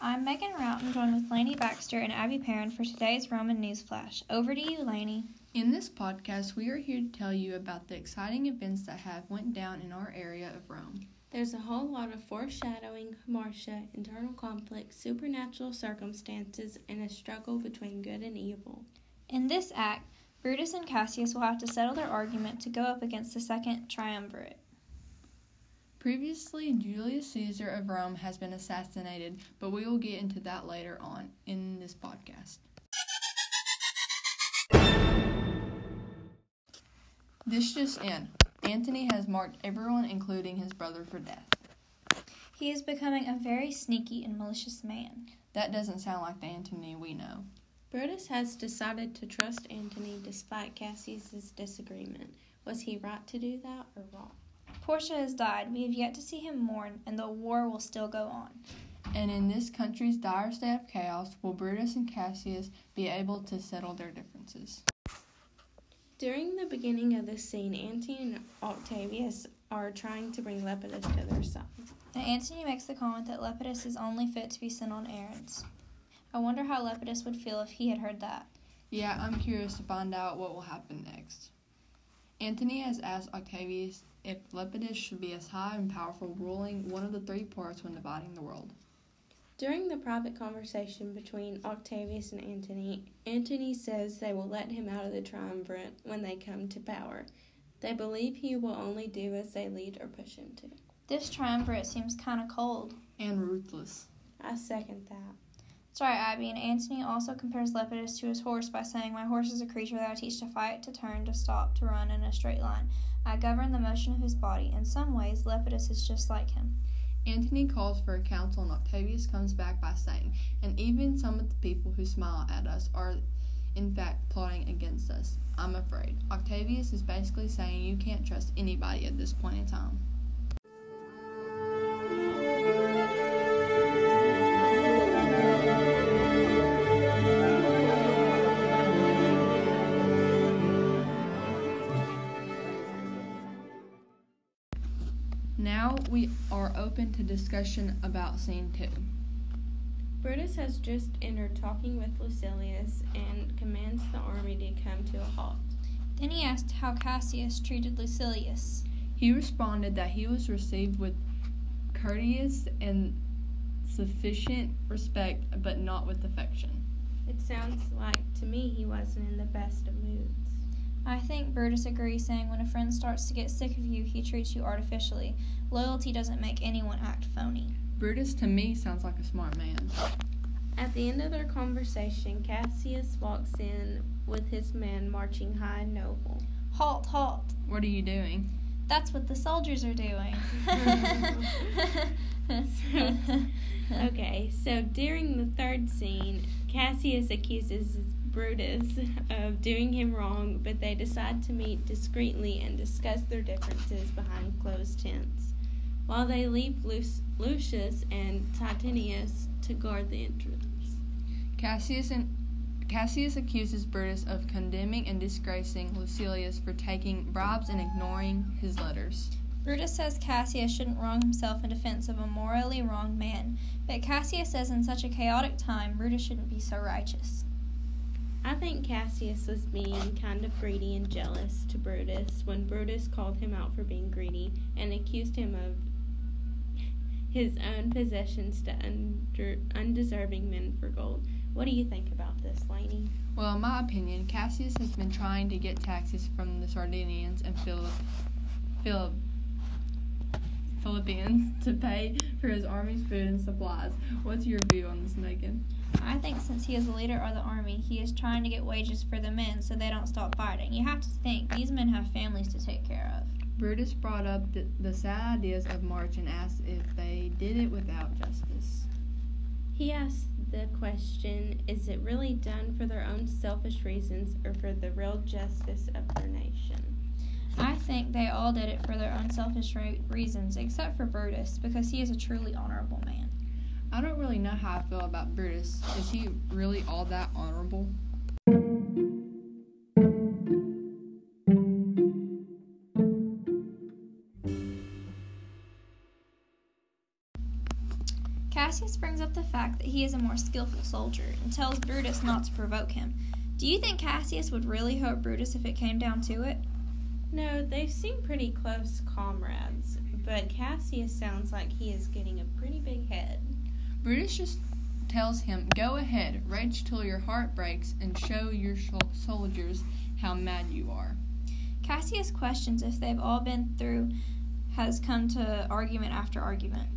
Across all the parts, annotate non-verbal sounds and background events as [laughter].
I'm Megan Roughton, joined with Lainey Baxter and Abby Perrin for today's Roman News Flash. Over to you, Lainey. In this podcast, we are here to tell you about the exciting events that have went down in our area of Rome. There's a whole lot of foreshadowing, Marcia, internal conflict, supernatural circumstances, and a struggle between good and evil. In this act, Brutus and Cassius will have to settle their argument to go up against the second triumvirate. Previously, Julius Caesar of Rome has been assassinated, but we will get into that later on in this podcast. This just in. Antony has marked everyone, including his brother, for death. He is becoming a very sneaky and malicious man. That doesn't sound like the Antony we know. Brutus has decided to trust Antony despite Cassius's disagreement. Was he right to do that or wrong? Portia has died. We have yet to see him mourn, and the war will still go on. And in this country's dire state of chaos, will Brutus and Cassius be able to settle their differences? During the beginning of this scene, Antony and Octavius are trying to bring Lepidus to their side. And Antony makes the comment that Lepidus is only fit to be sent on errands. I wonder how Lepidus would feel if he had heard that. Yeah, I'm curious to find out what will happen next. Antony has asked Octavius if Lepidus should be as high and powerful, ruling one of the three parts when dividing the world. During the private conversation between Octavius and Antony, Antony says they will let him out of the triumvirate when they come to power. They believe he will only do as they lead or push him to. This triumvirate seems kind of cold. And ruthless. I second that. Sorry, Abby, and Antony also compares Lepidus to his horse by saying, My horse is a creature that I teach to fight, to turn, to stop, to run in a straight line. I govern the motion of his body. In some ways, Lepidus is just like him. Antony calls for a council, and Octavius comes back by saying, And even some of the people who smile at us are, in fact, plotting against us. I'm afraid. Octavius is basically saying you can't trust anybody at this point in time. Now we are open to discussion about scene two. Brutus has just entered talking with Lucilius and commands the army to come to a halt. Then he asked how Cassius treated Lucilius. He responded that he was received with courteous and sufficient respect, but not with affection. It sounds like to me he wasn't in the best of moods. I think Brutus agrees, saying when a friend starts to get sick of you, he treats you artificially. Loyalty doesn't make anyone act phony. Brutus to me sounds like a smart man. At the end of their conversation, Cassius walks in with his men marching high and noble. Halt, halt. What are you doing? That's what the soldiers are doing. [laughs] [laughs] [laughs] Okay, so during the third scene, Cassius accuses Brutus of doing him wrong, but they decide to meet discreetly and discuss their differences behind closed tents, while they leave Luc- Lucius and Titinius to guard the entrance. Cassius and Cassius accuses Brutus of condemning and disgracing Lucilius for taking bribes and ignoring his letters. Brutus says Cassius shouldn't wrong himself in defense of a morally wrong man, but Cassius says in such a chaotic time, Brutus shouldn't be so righteous. I think Cassius was being kind of greedy and jealous to Brutus when Brutus called him out for being greedy and accused him of his own possessions to under, undeserving men for gold. What do you think about this, Lainey? Well, in my opinion, Cassius has been trying to get taxes from the Sardinians and Philip, Philip, Philippians to pay for his army's food and supplies. What's your view on this, Megan? I think since he is the leader of the army, he is trying to get wages for the men so they don't stop fighting. You have to think, these men have families to take care of. Brutus brought up the, the sad ides of March and asked if they did it without justice. He asked the question Is it really done for their own selfish reasons or for the real justice of their nation? I think they all did it for their own selfish re- reasons, except for Brutus, because he is a truly honorable man. I don't really know how I feel about Brutus. Is he really all that honorable? Cassius brings up the fact that he is a more skillful soldier and tells Brutus not to provoke him. Do you think Cassius would really hurt Brutus if it came down to it? No, they seem pretty close comrades, but Cassius sounds like he is getting a pretty big head. Brutus just tells him, Go ahead, rage till your heart breaks, and show your soldiers how mad you are. Cassius questions if they've all been through, has come to argument after argument.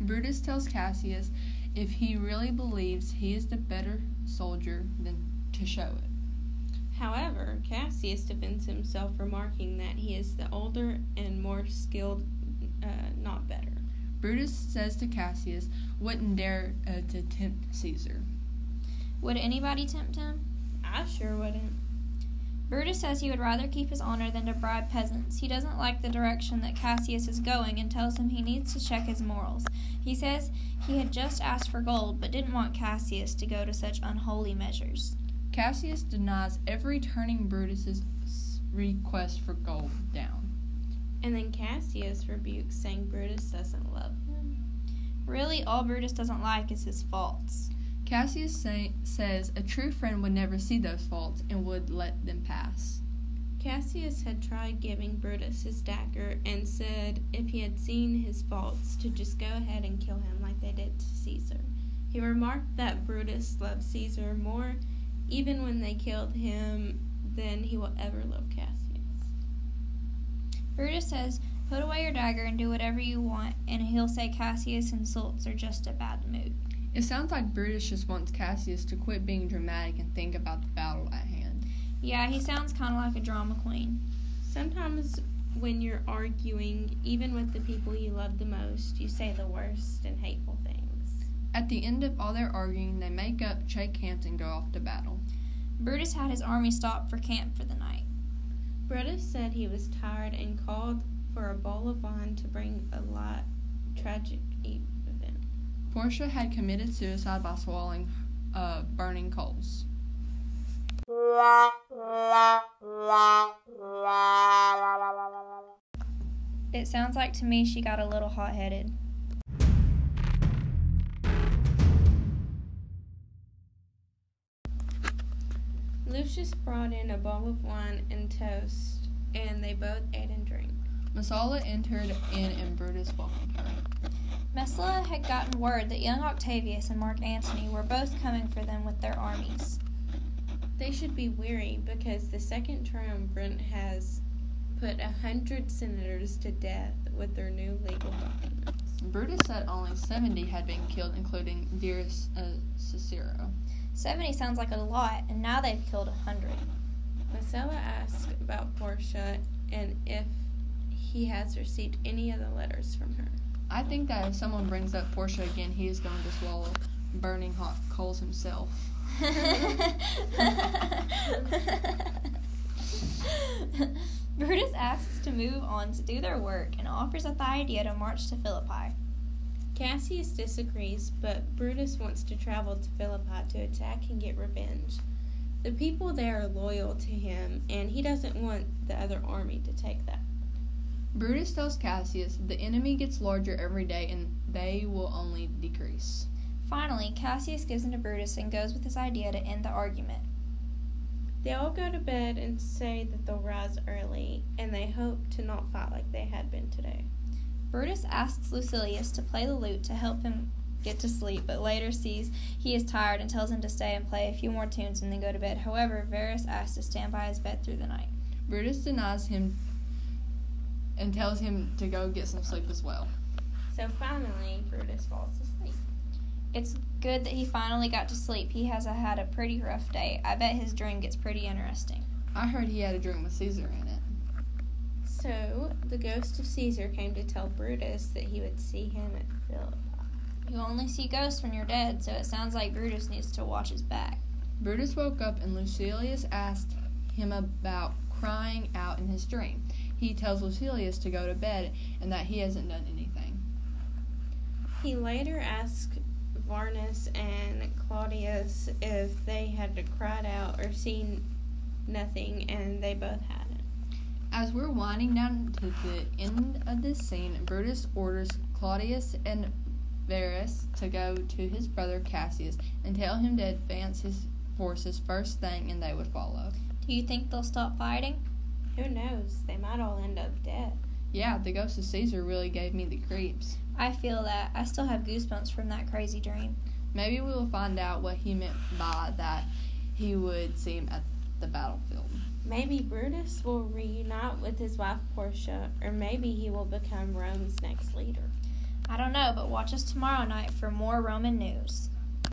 Brutus tells Cassius if he really believes he is the better soldier, then to show it. However, Cassius defends himself, remarking that he is the older and more skilled, uh, not better. Brutus says to Cassius, wouldn't dare uh, to tempt Caesar. Would anybody tempt him? I sure wouldn't. Brutus says he would rather keep his honor than to bribe peasants. He doesn't like the direction that Cassius is going and tells him he needs to check his morals. He says he had just asked for gold but didn't want Cassius to go to such unholy measures. Cassius denies every turning Brutus's request for gold down. And then Cassius rebukes, saying Brutus doesn't love him. Really, all Brutus doesn't like is his faults. Cassius say, says a true friend would never see those faults and would let them pass. Cassius had tried giving Brutus his dagger and said if he had seen his faults to just go ahead and kill him like they did to Caesar. He remarked that Brutus loved Caesar more even when they killed him than he will ever love Cassius. Brutus says, Put away your dagger and do whatever you want, and he'll say Cassius insults are just a bad mood. It sounds like Brutus just wants Cassius to quit being dramatic and think about the battle at hand. Yeah, he sounds kind of like a drama queen. Sometimes when you're arguing, even with the people you love the most, you say the worst and hateful things. At the end of all their arguing, they make up, shake hands, and go off to battle. Brutus had his army stop for camp for the night. Brutus said he was tired and called for a bowl of wine to bring a light, tragic event. Portia had committed suicide by swallowing uh, burning coals. It sounds like to me she got a little hot headed. Lucius brought in a bowl of wine and toast, and they both ate and drank. Messala entered in and Brutus welcomed her. Messala had gotten word that young Octavius and Mark Antony were both coming for them with their armies. They should be weary because the second triumvirate has put a hundred senators to death with their new legal documents. Brutus said only 70 had been killed, including Verus uh, Cicero. 70 sounds like a lot, and now they've killed a 100. Messala asked about Portia and if he has received any of the letters from her. I think that if someone brings up Portia again, he is going to swallow burning hot coals himself. [laughs] Brutus asks to move on to do their work and offers up the idea to march to Philippi. Cassius disagrees, but Brutus wants to travel to Philippi to attack and get revenge. The people there are loyal to him, and he doesn't want the other army to take that. Brutus tells Cassius the enemy gets larger every day and they will only decrease. Finally, Cassius gives in to Brutus and goes with his idea to end the argument. They all go to bed and say that they'll rise early, and they hope to not fight like they had been today. Brutus asks Lucilius to play the lute to help him get to sleep, but later sees he is tired and tells him to stay and play a few more tunes and then go to bed. However, Verus asks to stand by his bed through the night. Brutus denies him and tells him to go get some sleep as well. So finally, Brutus falls asleep. It's good that he finally got to sleep. He has had a pretty rough day. I bet his dream gets pretty interesting. I heard he had a dream with Caesar in it. So the ghost of Caesar came to tell Brutus that he would see him at Philippi. You only see ghosts when you're dead, so it sounds like Brutus needs to watch his back. Brutus woke up and Lucilius asked him about crying out in his dream. He tells Lucilius to go to bed and that he hasn't done anything. He later asked Varnus and Claudius if they had cried out or seen nothing, and they both hadn't. As we're winding down to the end of this scene, Brutus orders Claudius and Verus to go to his brother Cassius and tell him to advance his forces first thing and they would follow. Do you think they'll stop fighting? Who knows? They might all end up dead. Yeah, the ghost of Caesar really gave me the creeps. I feel that. I still have goosebumps from that crazy dream. Maybe we will find out what he meant by that he would see him at the battlefield. Maybe Brutus will reunite with his wife Portia, or maybe he will become Rome's next leader. I don't know, but watch us tomorrow night for more Roman news.